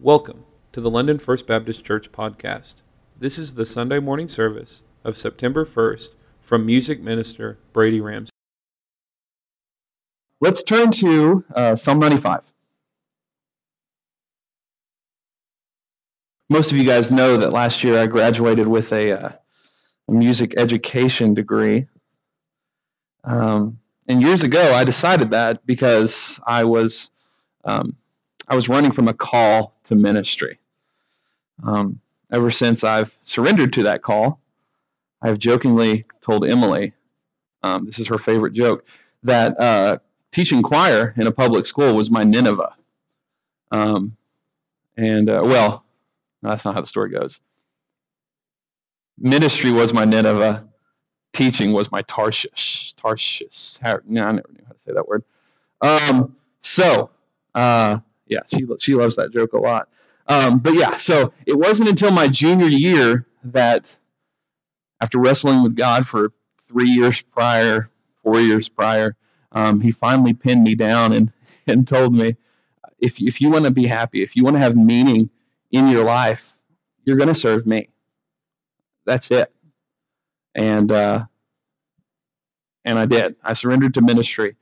Welcome to the London First Baptist Church podcast. This is the Sunday morning service of September 1st from music minister Brady Ramsey. Let's turn to uh, Psalm 95. Most of you guys know that last year I graduated with a, uh, music education degree. Um, and years ago, I decided that because I was um, I was running from a call to ministry. Um, ever since I've surrendered to that call, I've jokingly told Emily, um, this is her favorite joke, that uh, teaching choir in a public school was my Nineveh. Um, and, uh, well, that's not how the story goes. Ministry was my Nineveh. Teaching was my Tarshish. Tarshish. no, I never knew how to say that word. Um, so, uh, yeah, she she loves that joke a lot. Um, but yeah, so it wasn't until my junior year that, after wrestling with God for three years prior, four years prior, um, he finally pinned me down and and told me, if if you want to be happy, if you want to have meaning in your life, you're going to serve me. That's it. And uh, and I did. I surrendered to ministry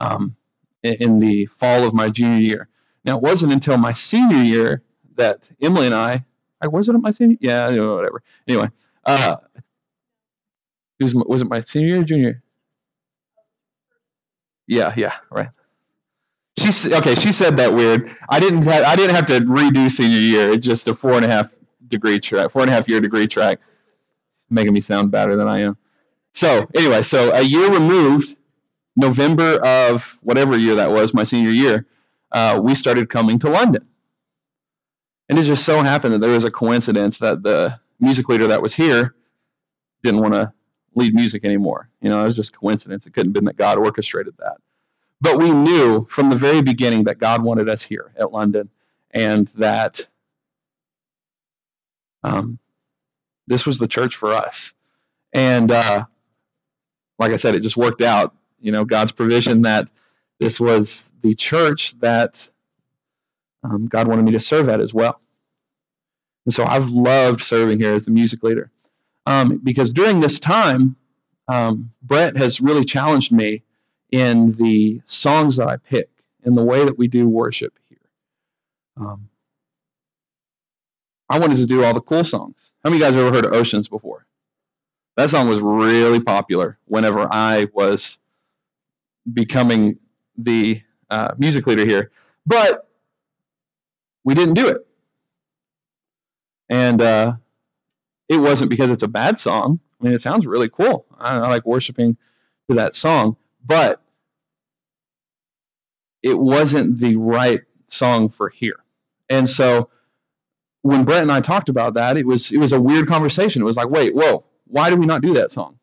um, in, in the fall of my junior year. Now, it wasn't until my senior year that Emily and I, I was it my senior? Yeah, whatever. Anyway, uh, it was, was it my senior year or junior? Yeah, yeah, right. She okay. She said that weird. I didn't. Have, I didn't have to redo senior year. It's just a four and a half degree track, four and a half year degree track, making me sound better than I am. So anyway, so a year removed, November of whatever year that was, my senior year, uh, we started coming to London. And it just so happened that there was a coincidence that the music leader that was here didn't want to lead music anymore. You know, it was just coincidence. It couldn't have been that God orchestrated that. But we knew from the very beginning that God wanted us here at London and that um, this was the church for us. And uh, like I said, it just worked out. You know, God's provision that this was the church that um, God wanted me to serve at as well. And so I've loved serving here as the music leader. Um, because during this time, um, Brett has really challenged me in the songs that I pick, in the way that we do worship here. Um, I wanted to do all the cool songs. How many of you guys have ever heard of Oceans before? That song was really popular whenever I was becoming the uh, music leader here, but we didn't do it. And uh, it wasn't because it's a bad song. I mean, it sounds really cool. I, I like worshiping to that song, but it wasn't the right song for here. And so when Brett and I talked about that, it was it was a weird conversation. It was like, wait, whoa, why do we not do that song?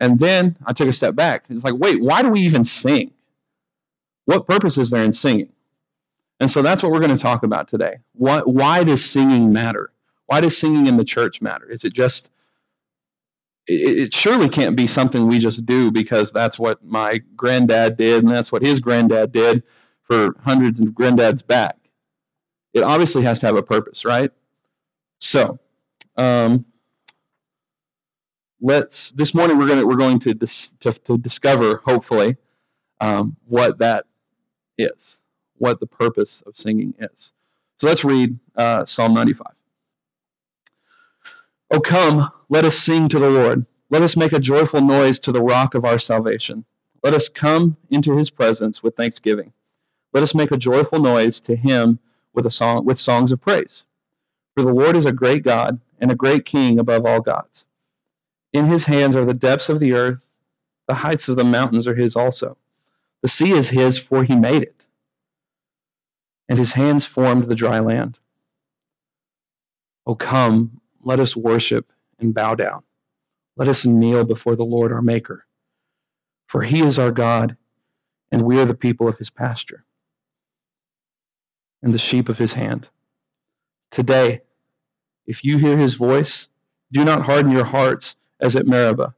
And then I took a step back. It's like, wait, why do we even sing? What purpose is there in singing? And so that's what we're going to talk about today. Why, why does singing matter? Why does singing in the church matter? Is it just, it, it surely can't be something we just do because that's what my granddad did and that's what his granddad did for hundreds of granddads back. It obviously has to have a purpose, right? So, um, let's this morning we're going to we're going to dis, to, to discover hopefully um, what that is, what the purpose of singing is. So let's read uh, Psalm 95. Oh, come, let us sing to the Lord. Let us make a joyful noise to the rock of our salvation. Let us come into his presence with thanksgiving. Let us make a joyful noise to him with a song with songs of praise. For the Lord is a great God and a great king above all gods. In his hands are the depths of the earth, the heights of the mountains are his also. The sea is his, for he made it, and his hands formed the dry land. O come, let us worship and bow down. Let us kneel before the Lord our Maker. For he is our God, and we are the people of his pasture, and the sheep of his hand. Today, if you hear his voice, do not harden your hearts as at Meribah,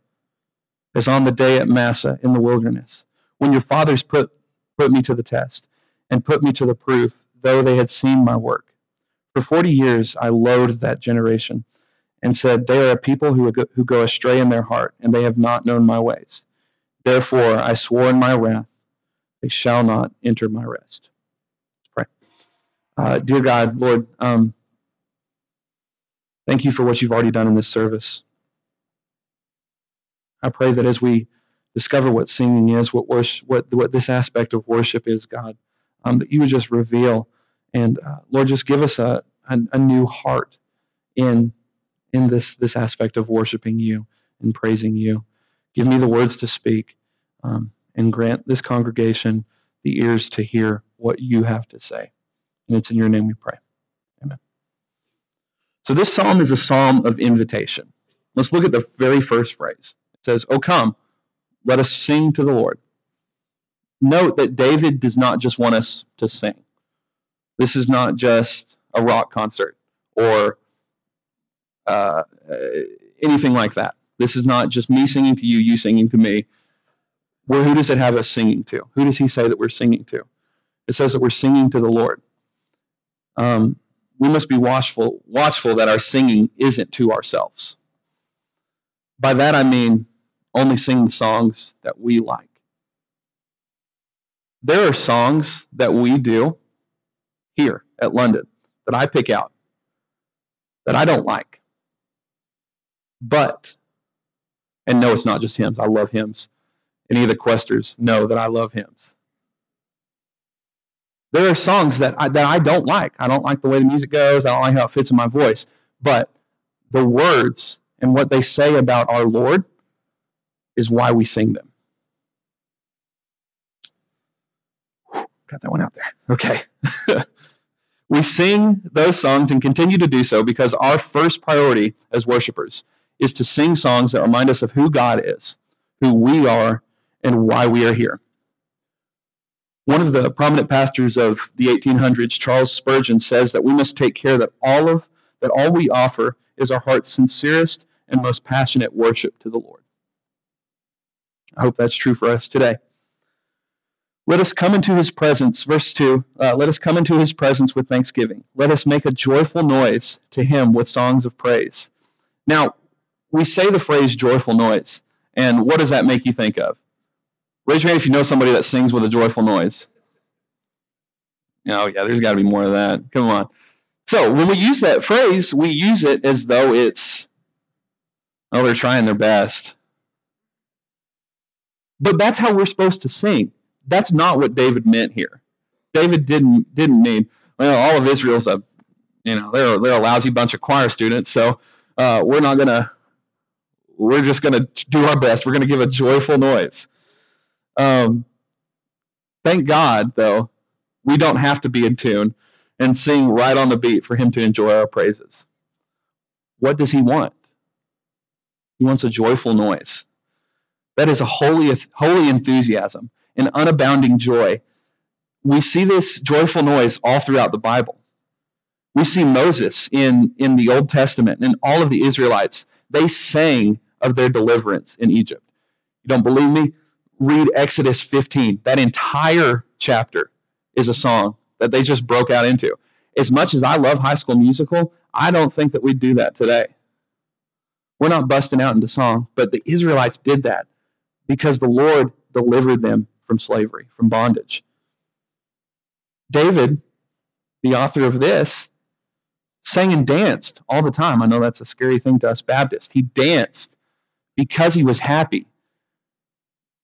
as on the day at Massah in the wilderness, when your fathers put, put me to the test and put me to the proof. though they had seen my work. For forty years I loathed that generation and said, They are a people who who go astray in their heart, and they have not known my ways. Therefore I swore in my wrath, they shall not enter my rest. Let's pray. Uh, dear God, Lord, um, thank you for what you've already done in this service. I pray that as we discover what singing is, what worship, what what this aspect of worship is, God, um, that you would just reveal and uh, Lord, just give us a, a, a new heart in in this this aspect of worshiping you and praising you. Give me the words to speak, um, and grant this congregation the ears to hear what you have to say. And it's in your name we pray. Amen. So this psalm is a psalm of invitation. Let's look at the very first phrase. Says, "Oh come, let us sing to the Lord." Note that David does not just want us to sing. This is not just a rock concert or uh, anything like that. This is not just me singing to you, you singing to me. Where who does it have us singing to? Who does he say that we're singing to? It says that we're singing to the Lord. Um, we must be watchful, watchful that our singing isn't to ourselves. By that I mean only sing the songs that we like. There are songs that we do here at London that I pick out that I don't like. But, and no, it's not just hymns. I love hymns. Any of the questers know that I love hymns. There are songs that I, that I don't like. I don't like the way the music goes. I don't like how it fits in my voice. But the words and what they say about our Lord is why we sing them. Got that one out there. Okay. we sing those songs and continue to do so because our first priority as worshipers is to sing songs that remind us of who God is, who we are, and why we are here. One of the prominent pastors of the 1800s, Charles Spurgeon, says that we must take care that all of that all we offer is our heart's sincerest and most passionate worship to the Lord. I hope that's true for us today. Let us come into his presence. Verse 2 uh, Let us come into his presence with thanksgiving. Let us make a joyful noise to him with songs of praise. Now, we say the phrase joyful noise, and what does that make you think of? Raise your hand if you know somebody that sings with a joyful noise. Oh, yeah, there's got to be more of that. Come on. So, when we use that phrase, we use it as though it's, oh, they're trying their best. But that's how we're supposed to sing. That's not what David meant here. David didn't didn't mean well, all of Israel's a, you know, they're they're a lousy bunch of choir students, so uh, we're not gonna we're just to do our best. We're to give a joyful noise. Um, thank God, though, we don't have to be in tune and sing right on the beat for Him to enjoy our praises. What does He want? He wants a joyful noise. That is a holy, holy enthusiasm, an unabounding joy. We see this joyful noise all throughout the Bible. We see Moses in, in the Old Testament and all of the Israelites. They sang of their deliverance in Egypt. You don't believe me? Read Exodus 15. That entire chapter is a song that they just broke out into. As much as I love High School Musical, I don't think that we'd do that today. We're not busting out into song, but the Israelites did that because the Lord delivered them from slavery, from bondage. David, the author of this, sang and danced all the time. I know that's a scary thing to us Baptists. He danced because he was happy,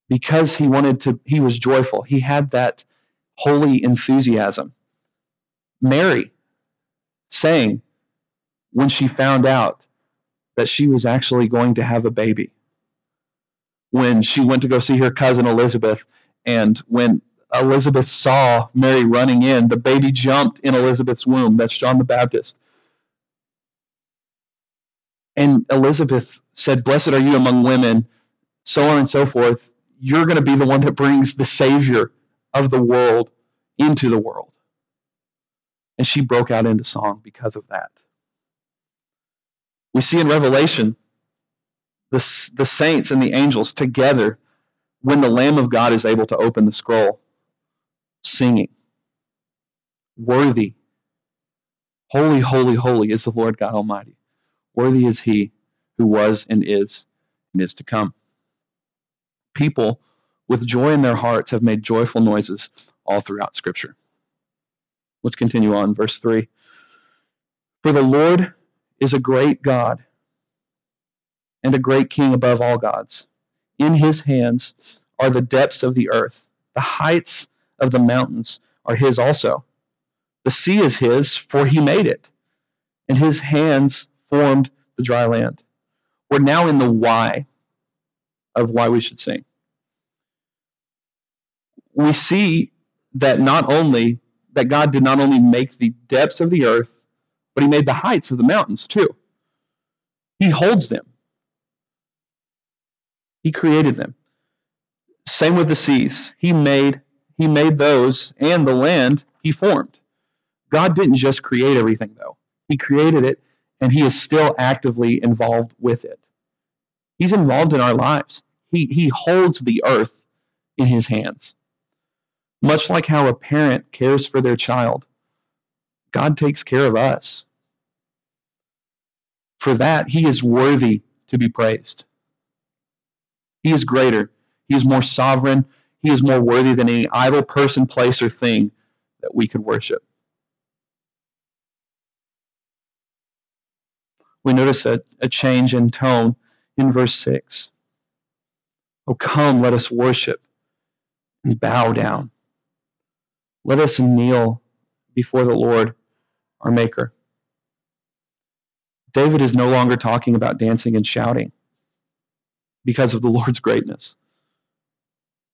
because he wanted to, he was joyful. He had that holy enthusiasm. Mary sang when she found out that she was actually going to have a baby. When she went to go see her cousin Elizabeth, and when Elizabeth saw Mary running in, the baby jumped in Elizabeth's womb. That's John the Baptist. And Elizabeth said, Blessed are you among women, so on and so forth. You're going to be the one that brings the Savior of the world into the world. And she broke out into song because of that. We see in Revelation the, the saints and the angels together when the Lamb of God is able to open the scroll, singing. Worthy, holy, holy, holy is the Lord God Almighty. Worthy is he who was and is and is to come. People with joy in their hearts have made joyful noises all throughout Scripture. Let's continue on, verse 3. For the Lord is a great God and a great King above all gods. In his hands are the depths of the earth, the heights of the mountains are his also. The sea is his, for he made it, and his hands formed the dry land. We're now in the why of why we should sing. We see that not only that God did not only make the depths of the earth, but he made the heights of the mountains too. He holds them. He created them. Same with the seas. He made he made those and the land he formed. God didn't just create everything though. He created it and he is still actively involved with it. He's involved in our lives. He he holds the earth in his hands. Much like how a parent cares for their child, God takes care of us. For that, he is worthy to be praised. He is greater. He is more sovereign. He is more worthy than any idol, person, place, or thing that we could worship. We notice a, a change in tone in verse 6. Oh, come, let us worship and bow down. Let us kneel before the Lord, our Maker. David is no longer talking about dancing and shouting because of the Lord's greatness.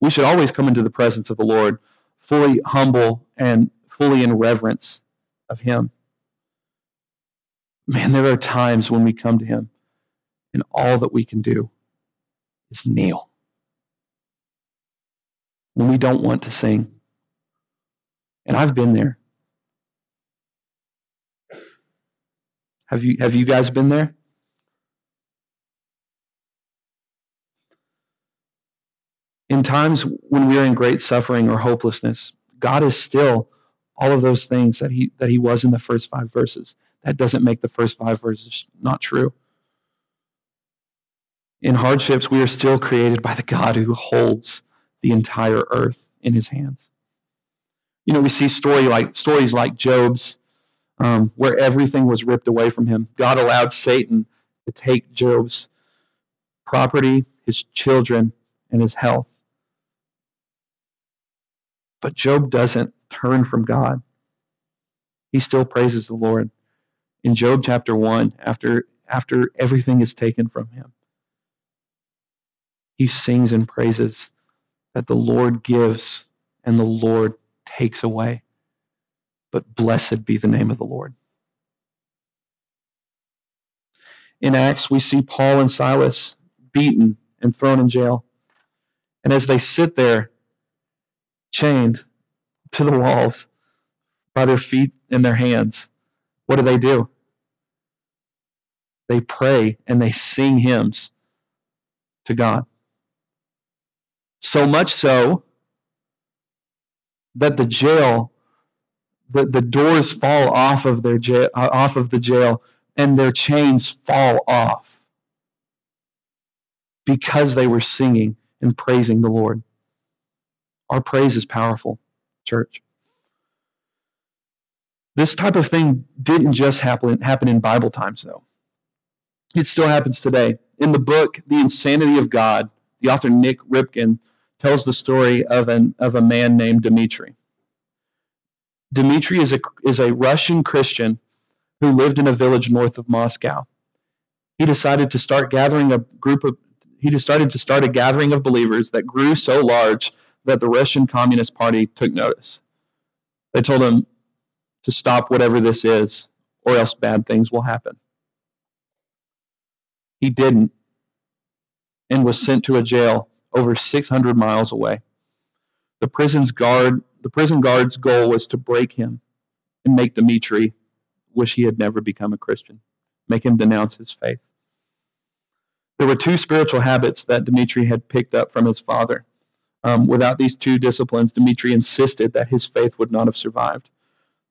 We should always come into the presence of the Lord fully humble and fully in reverence of Him. Man, there are times when we come to Him and all that we can do is kneel. When we don't want to sing. And I've been there. Have you have you guys been there? In times when we are in great suffering or hopelessness, God is still all of those things that he that he was in the first five verses. That doesn't make the first five verses not true. In hardships, we are still created by the God who holds the entire earth in his hands. You know, we see story like stories like Job's, um, where everything was ripped away from him. God allowed Satan to take Job's property, his children, and his health. But Job doesn't turn from God. He still praises the Lord. In Job chapter 1, after, after everything is taken from him, he sings and praises that the Lord gives and the Lord takes away. But blessed be the name of the Lord. In Acts, we see Paul and Silas beaten and thrown in jail. And as they sit there, chained to the walls by their feet and their hands, what do they do? They pray and they sing hymns to God. So much so that the jail, the, the doors fall off of their jail, uh, off of the jail, and their chains fall off because they were singing and praising the Lord. Our praise is powerful, church. This type of thing didn't just happen, happen in Bible times, though. It still happens today. In the book, The Insanity of God, the author Nik Ripken tells the story of, an, of a man named Dmitri. Dmitri is a, is a Russian Christian who lived in a village north of Moscow. He decided to start gathering a group of he decided to start a gathering of believers that grew so large that the Russian Communist Party took notice. They told him to stop whatever this is, or else bad things will happen. He didn't and was sent to a jail over 600 miles away. The prison's guard, the prison guard's goal was to break him and make Dmitri wish he had never become a Christian, make him denounce his faith. There were two spiritual habits that Dmitri had picked up from his father um, without these two disciplines, Dmitri insisted that his faith would not have survived.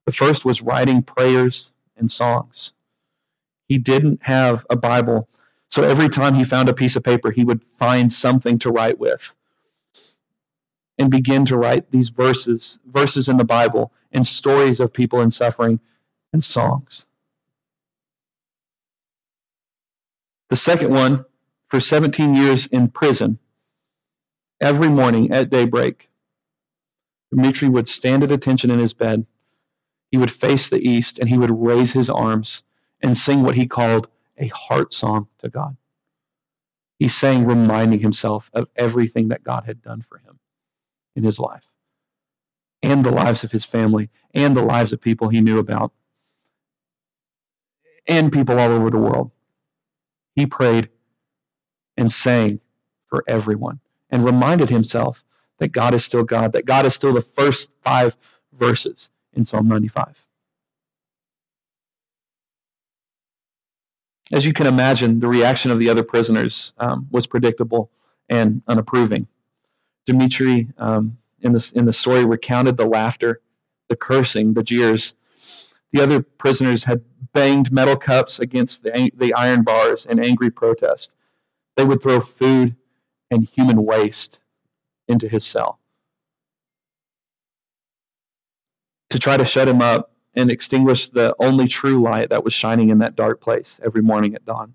The first was writing prayers and songs. He didn't have a Bible, so every time he found a piece of paper, he would find something to write with and begin to write these verses, verses in the Bible, and stories of people in suffering and songs. The second one, for 17 years in prison, every morning at daybreak, Dmitri would stand at attention in his bed. He would face the east and he would raise his arms and sing what he called a heart song to God. He sang, reminding himself of everything that God had done for him in his life and the lives of his family and the lives of people he knew about and people all over the world. He prayed and sang for everyone and reminded himself that God is still God, that God is still the first five verses in Psalm 95. As you can imagine, the reaction of the other prisoners um, was predictable and unapproving. Dmitri, um, in, the, in the story, recounted the laughter, the cursing, the jeers. The other prisoners had banged metal cups against the, the iron bars in angry protest. They would throw food and human waste into his cell to try to shut him up and extinguish the only true light that was shining in that dark place every morning at dawn.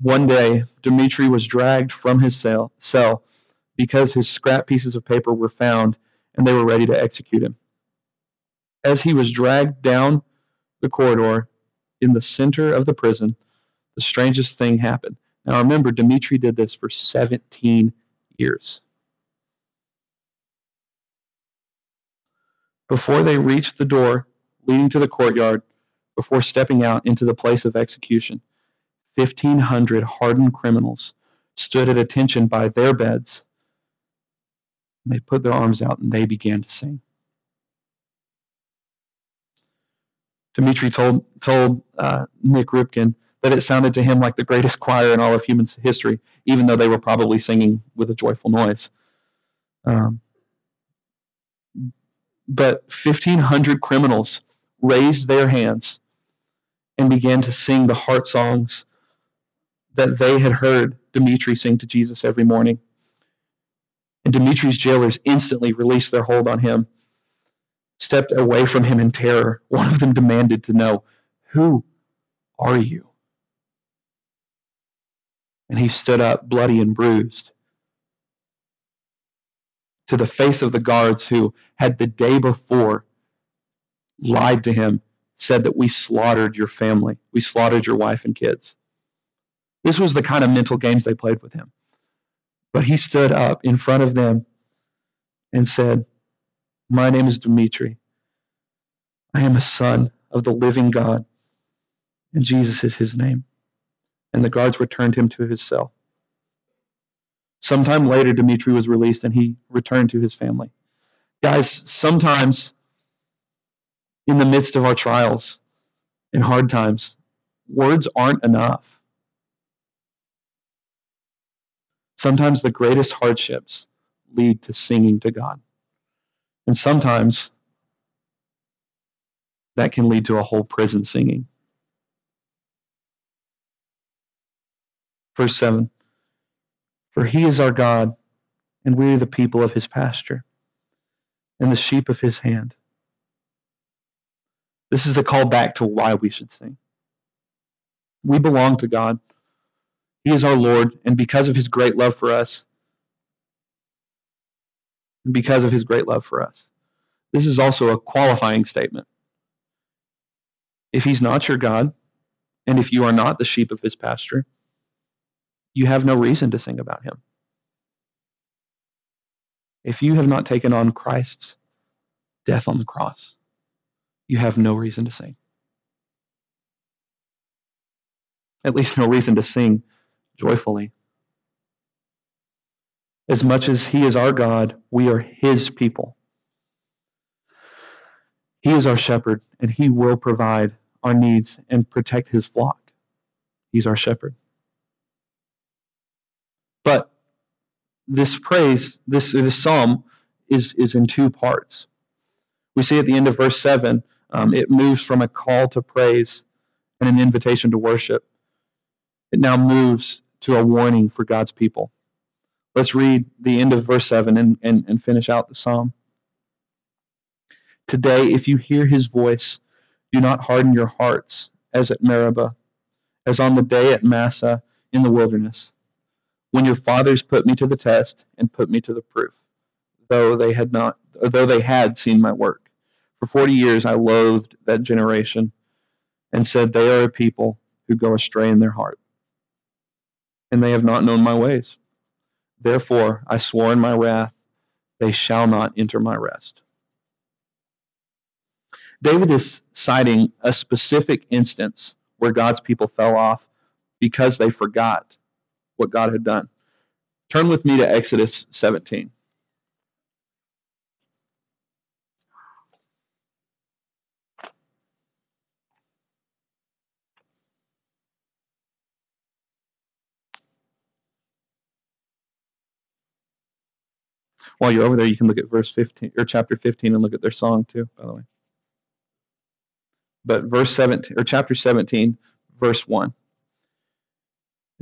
One day, Dmitri was dragged from his cell, cell because his scrap pieces of paper were found and they were ready to execute him. As he was dragged down the corridor in the center of the prison, the strangest thing happened. Now remember, Dmitri did this for 17 years. Before they reached the door leading to the courtyard, before stepping out into the place of execution, 1,500 hardened criminals stood at attention by their beds they put their arms out and they began to sing. Dmitri told, told uh, Nik Ripken that it sounded to him like the greatest choir in all of human history, even though they were probably singing with a joyful noise. Um, but 1,500 criminals raised their hands and began to sing the heart songs that they had heard Dmitri sing to Jesus every morning. And Dimitri's jailers instantly released their hold on him, stepped away from him in terror. One of them demanded to know, Who are you? And he stood up, bloody and bruised, to the face of the guards who had the day before lied to him, said that we slaughtered your family, we slaughtered your wife and kids. This was the kind of mental games they played with him. But he stood up in front of them and said, My name is Dmitri. I am a son of the living God, and Jesus is his name. And the guards returned him to his cell. Sometime later, Dmitri was released and he returned to his family. Guys, sometimes in the midst of our trials and hard times, words aren't enough. Sometimes the greatest hardships lead to singing to God. And sometimes that can lead to a whole prison singing. Verse 7 For he is our God, and we are the people of his pasture, and the sheep of his hand. This is a call back to why we should sing. We belong to God. He is our Lord, and because of his great love for us, because of his great love for us. This is also a qualifying statement. If he's not your God, and if you are not the sheep of his pasture, you have no reason to sing about him. If you have not taken on Christ's death on the cross, you have no reason to sing. At least no reason to sing joyfully. As much as He is our God, we are His people. He is our shepherd, and He will provide our needs and protect His flock. He's our shepherd. But this praise, this, this psalm, is, is in two parts. We see at the end of verse 7, um, it moves from a call to praise and an invitation to worship. It now moves to a warning for God's people. Let's read the end of verse 7 and, and, and finish out the psalm. Today, if you hear his voice, do not harden your hearts as at Meribah, as on the day at Massah in the wilderness, when your fathers put me to the test and put me to the proof, though they had not, though they had seen my work. For forty years I loathed that generation, and said, They are a people who go astray in their heart, and they have not known my ways. Therefore I swore in my wrath, They shall not enter my rest. David is citing a specific instance where God's people fell off because they forgot what God had done. Turn with me to Exodus 17. While you're over there, you can look at verse 15 or chapter 15 and look at their song too, by the way but verse 17 or chapter 17 verse 1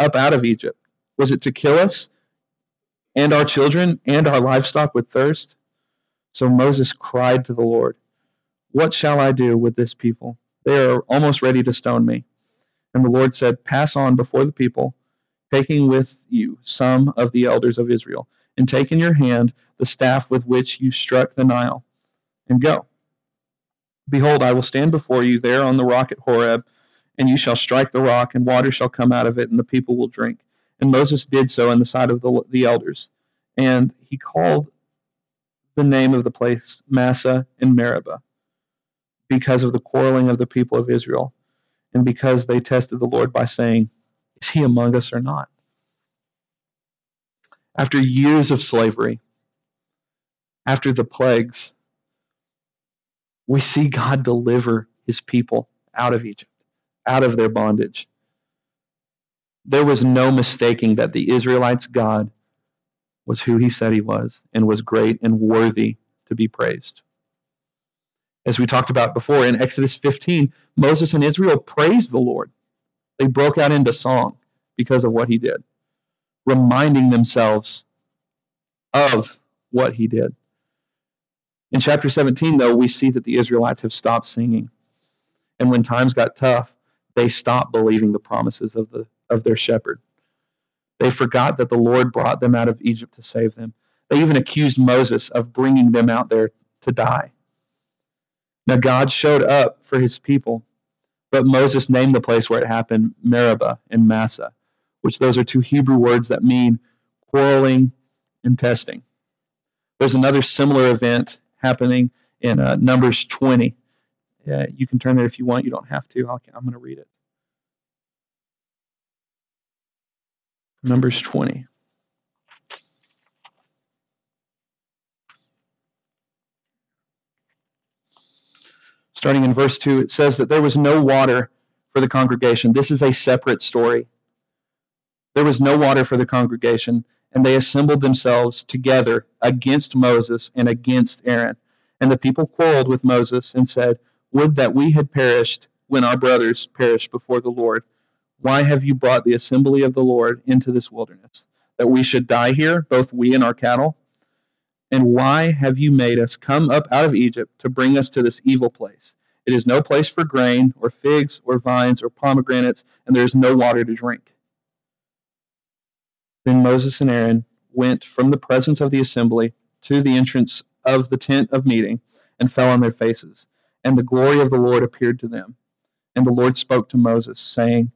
up out of Egypt? Was it to kill us and our children and our livestock with thirst? So Moses cried to the Lord, What shall I do with this people? They are almost ready to stone me. And the Lord said, Pass on before the people, taking with you some of the elders of Israel, and take in your hand the staff with which you struck the Nile, and go. Behold, I will stand before you there on the rock at Horeb, and you shall strike the rock, and water shall come out of it, and the people will drink. And Moses did so in the sight of the, the elders. And he called the name of the place Massah and Meribah, because of the quarreling of the people of Israel, and because they tested the Lord by saying, Is he among us or not? After years of slavery, after the plagues, we see God deliver his people out of Egypt, out of their bondage. There was no mistaking that the Israelites' God was who he said he was and was great and worthy to be praised. As we talked about before in Exodus 15, Moses and Israel praised the Lord. They broke out into song because of what he did, reminding themselves of what he did. In chapter 17, though, we see that the Israelites have stopped singing. And when times got tough, they stopped believing the promises of, the, of their shepherd. They forgot that the Lord brought them out of Egypt to save them. They even accused Moses of bringing them out there to die. Now, God showed up for his people, but Moses named the place where it happened Meribah and Massah, which those are two Hebrew words that mean quarreling and testing. There's another similar event happening in uh, Numbers 20. Uh, you can turn there if you want. You don't have to. i am going to read it. Numbers 20. Starting in verse 2, it says that there was no water for the congregation. This is a separate story. There was no water for the congregation and they assembled themselves together against Moses and against Aaron. And the people quarreled with Moses and said, Would that we had perished when our brothers perished before the Lord. Why have you brought the assembly of the Lord into this wilderness? That we should die here, both we and our cattle? And why have you made us come up out of Egypt to bring us to this evil place? It is no place for grain, or figs, or vines, or pomegranates, and there is no water to drink. Then Moses and Aaron went from the presence of the assembly to the entrance of the tent of meeting and fell on their faces. And the glory of the Lord appeared to them. And the Lord spoke to Moses, saying,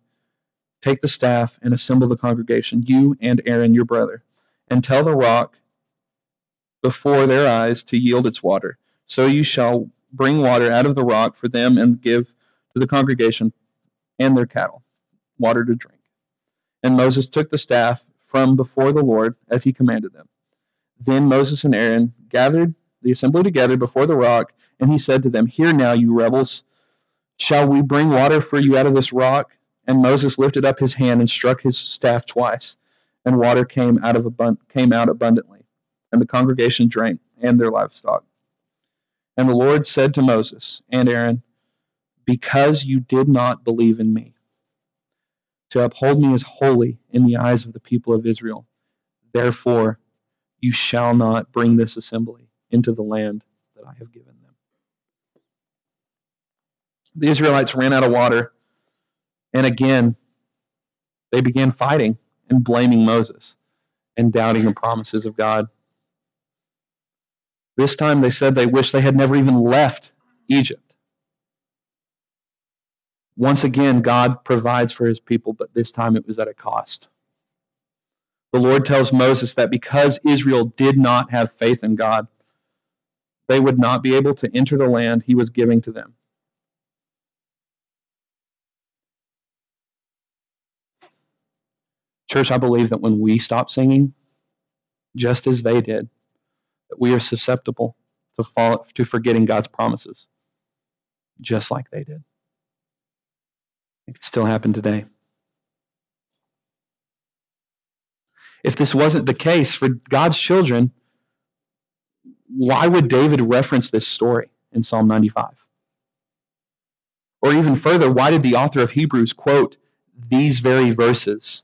Take the staff and assemble the congregation, you and Aaron your brother, and tell the rock before their eyes to yield its water. So you shall bring water out of the rock for them and give to the congregation and their cattle water to drink. And Moses took the staff from before the Lord as he commanded them. Then Moses and Aaron gathered the assembly together before the rock, and he said to them, Hear now, you rebels, shall we bring water for you out of this rock? And Moses lifted up his hand and struck his staff twice, and water came out of abund- came out abundantly, and the congregation drank and their livestock. And the Lord said to Moses and Aaron, Because you did not believe in me, to uphold me as holy in the eyes of the people of Israel, therefore you shall not bring this assembly into the land that I have given them. The Israelites ran out of water, and again, they began fighting and blaming Moses and doubting the promises of God. This time they said they wished they had never even left Egypt. Once again, God provides for his people, but this time it was at a cost. The Lord tells Moses that because Israel did not have faith in God, they would not be able to enter the land he was giving to them. Church, I believe that when we stop singing, just as they did, that we are susceptible to fall to forgetting God's promises, just like they did. It could still happen today. If this wasn't the case for God's children, why would David reference this story in Psalm 95? Or even further, why did the author of Hebrews quote these very verses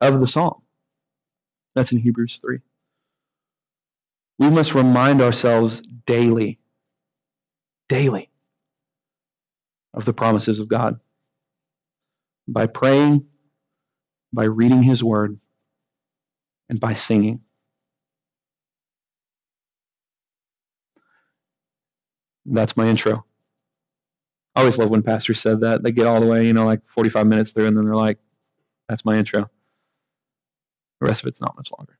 of the psalm? That's in Hebrews 3. We must remind ourselves daily, daily, of the promises of God by praying, by reading His Word, and by singing. That's my intro. I always love when pastors said that. They get all the way, you know, like 45 minutes through, and then they're like, that's my intro. The rest of it's not much longer.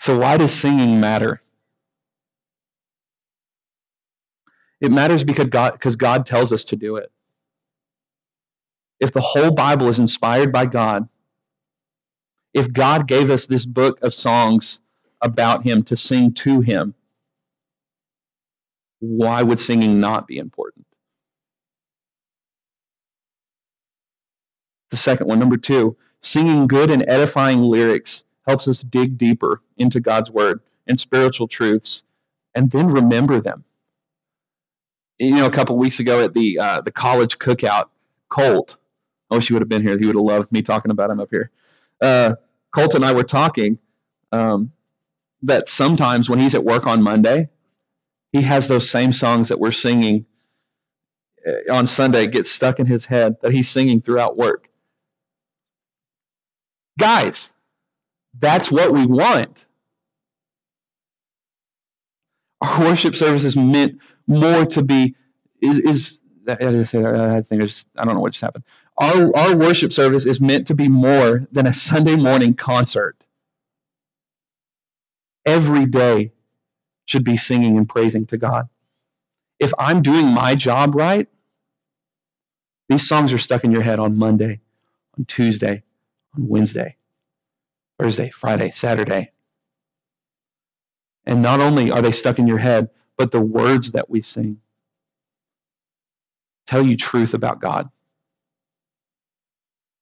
So, why does singing matter? It matters because God, because God tells us to do it. If the whole Bible is inspired by God, if God gave us this book of songs about Him to sing to Him, why would singing not be important? The second one, number two, singing good and edifying lyrics helps us dig deeper into God's word and spiritual truths and then remember them. You know, a couple weeks ago at the uh, the college cookout, Colt, I wish would have been here. He would have loved me talking about him up here. Uh, Colt and I were talking um, that sometimes when he's at work on Monday, he has those same songs that we're singing uh, on Sunday get stuck in his head that he's singing throughout work. Guys, that's what we want. Our worship service is meant more to be is is I. I think just, I don't know what just happened. Our our worship service is meant to be more than a Sunday morning concert. Every day should be singing and praising to God. If I'm doing my job right, these songs are stuck in your head on Monday, on Tuesday, on Wednesday. Thursday, Friday, Saturday. And not only are they stuck in your head, but the words that we sing tell you truth about God.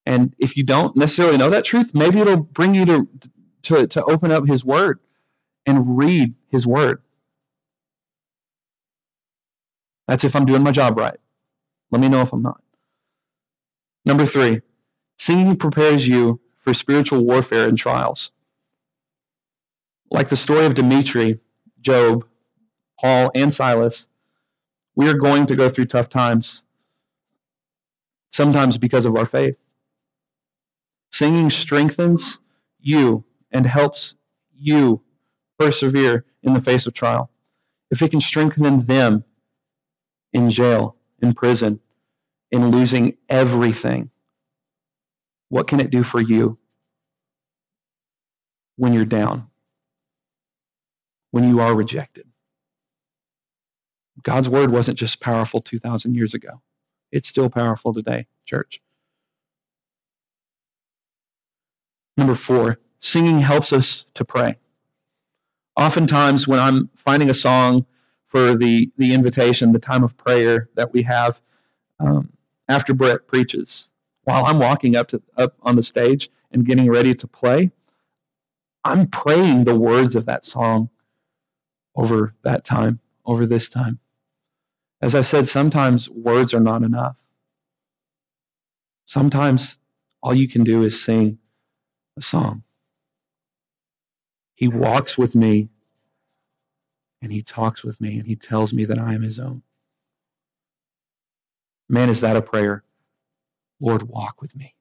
And if you don't necessarily know that truth, maybe it'll bring you to, to, to open up His Word and read His Word. That's if I'm doing my job right. Let me know if I'm not. Number three, singing prepares you for spiritual warfare and trials. Like the story of Dimitri, Job, Paul, and Silas, we are going to go through tough times, sometimes because of our faith. Singing strengthens you and helps you persevere in the face of trial. If it can strengthen them in jail, in prison, in losing everything, what can it do for you? when you're down. when you are rejected. God's word wasn't just powerful 2,000 years ago, it's still powerful today, church. Number four, singing helps us to pray. Oftentimes, when I'm finding a song for the, the invitation, the time of prayer that we have um, after Brett preaches, while I'm walking up to up on the stage and getting ready to play, I'm praying the words of that song over that time, over this time. As I said, sometimes words are not enough. Sometimes all you can do is sing a song. He walks with me and he talks with me and he tells me that I am his own. Man, is that a prayer? Lord, walk with me.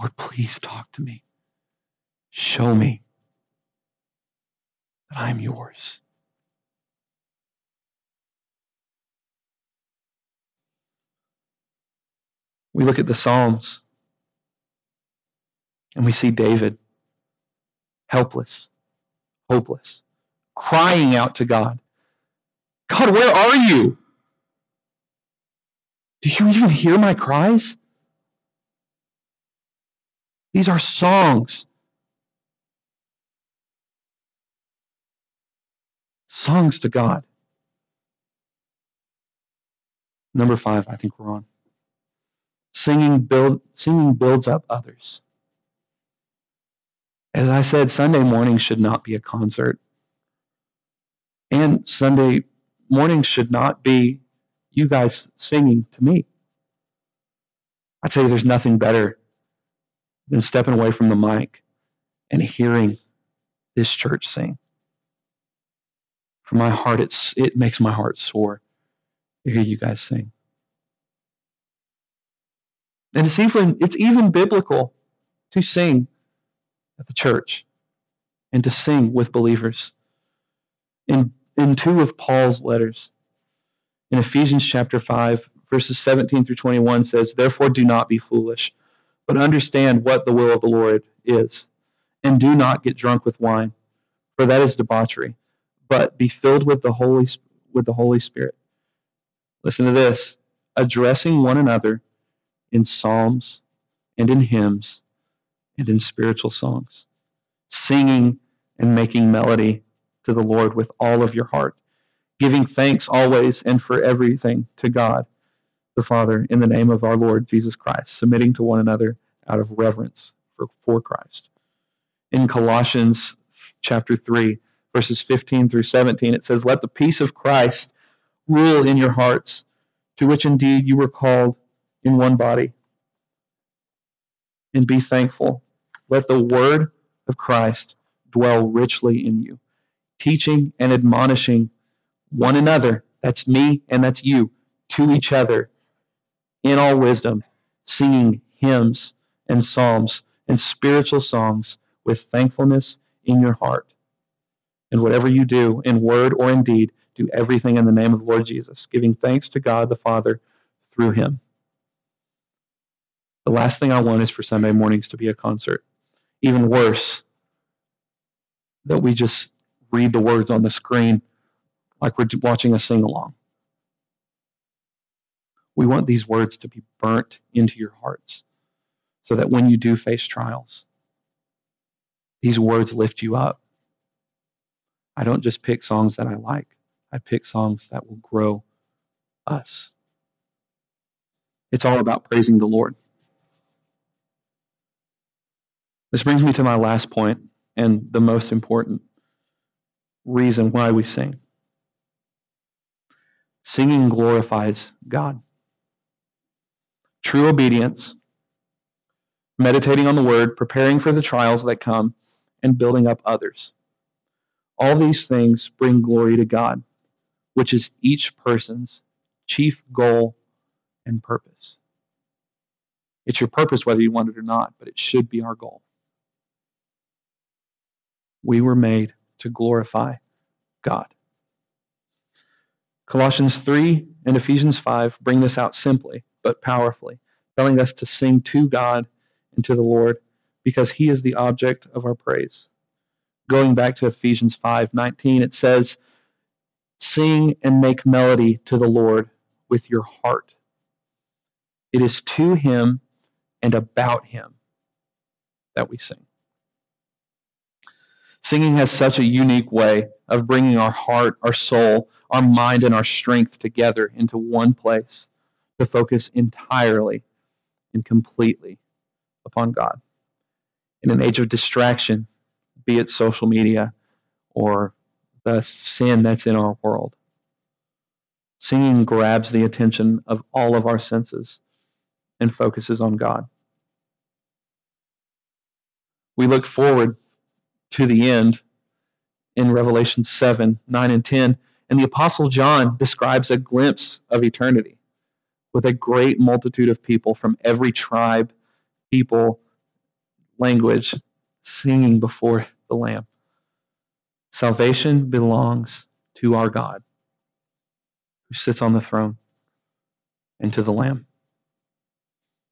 Lord, please talk to me. Show me that I am yours. We look at the Psalms and we see David helpless, hopeless, crying out to God God, where are you? Do you even hear my cries? These are songs. Songs to God. Number five, I think we're on. Singing, build, singing builds up others. As I said, Sunday morning should not be a concert. And Sunday morning should not be you guys singing to me. I tell you, there's nothing better than stepping away from the mic and hearing this church sing. For my heart, it's, it makes my heart soar to hear you guys sing. And it's even, it's even biblical to sing at the church and to sing with believers. In, in two of Paul's letters, in Ephesians chapter 5, verses 17 through 21 says, Therefore do not be foolish, but understand what the will of the Lord is, and do not get drunk with wine, for that is debauchery, but be filled with the Holy, with the Holy Spirit. Listen to this addressing one another in psalms and in hymns and in spiritual songs, singing and making melody to the Lord with all of your heart, giving thanks always and for everything to God the Father in the name of our Lord Jesus Christ, submitting to one another out of reverence for, for Christ. In Colossians chapter 3, verses 15 through 17, it says, Let the peace of Christ rule in your hearts, to which indeed you were called in one body. And be thankful. Let the word of Christ dwell richly in you, teaching and admonishing one another, that's me and that's you, to each other in all wisdom, singing hymns and psalms and spiritual songs with thankfulness in your heart. And whatever you do, in word or in deed, do everything in the name of the Lord Jesus, giving thanks to God the Father through him. The last thing I want is for Sunday mornings to be a concert. Even worse, that we just read the words on the screen like we're watching a sing along. We want these words to be burnt into your hearts so that when you do face trials, these words lift you up. I don't just pick songs that I like, I pick songs that will grow us. It's all about praising the Lord. This brings me to my last point and the most important reason why we sing. Singing glorifies God. True obedience, meditating on the word, preparing for the trials that come, and building up others. All these things bring glory to God, which is each person's chief goal and purpose. It's your purpose whether you want it or not, but it should be our goal. We were made to glorify God. Colossians 3 and Ephesians 5 bring this out simply but powerfully, telling us to sing to God and to the Lord because He is the object of our praise. going back to Ephesians 5:19, it says, "Sing and make melody to the Lord with your heart. It is to him and about him that we sing." Singing has such a unique way of bringing our heart, our soul, our mind, and our strength together into one place to focus entirely and completely upon God. In an age of distraction, be it social media or the sin that's in our world, singing grabs the attention of all of our senses and focuses on God. We look forward to the end in Revelation 7, 9, and 10. And the Apostle John describes a glimpse of eternity with a great multitude of people from every tribe, people, language, singing before the Lamb. Salvation belongs to our God who sits on the throne and to the Lamb.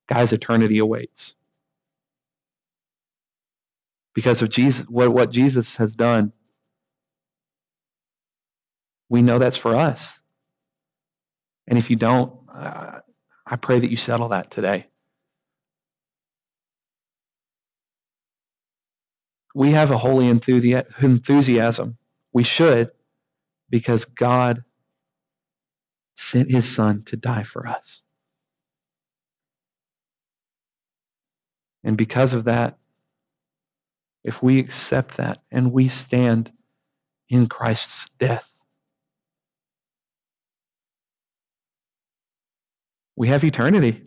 Guys, eternity awaits because of Jesus, what, what Jesus has done. We know that's for us. And if you don't, uh, I pray that you settle that today. We have a holy enthusiasm. We should, because God sent his son to die for us. And because of that, if we accept that and we stand in Christ's death. We have eternity.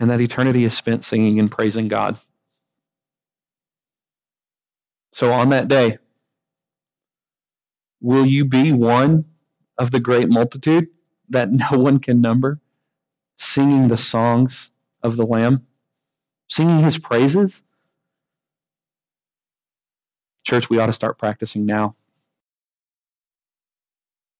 And that eternity is spent singing and praising God. So on that day, will you be one of the great multitude that no one can number, singing the songs of the Lamb, singing his praises? Church, we ought to start practicing now.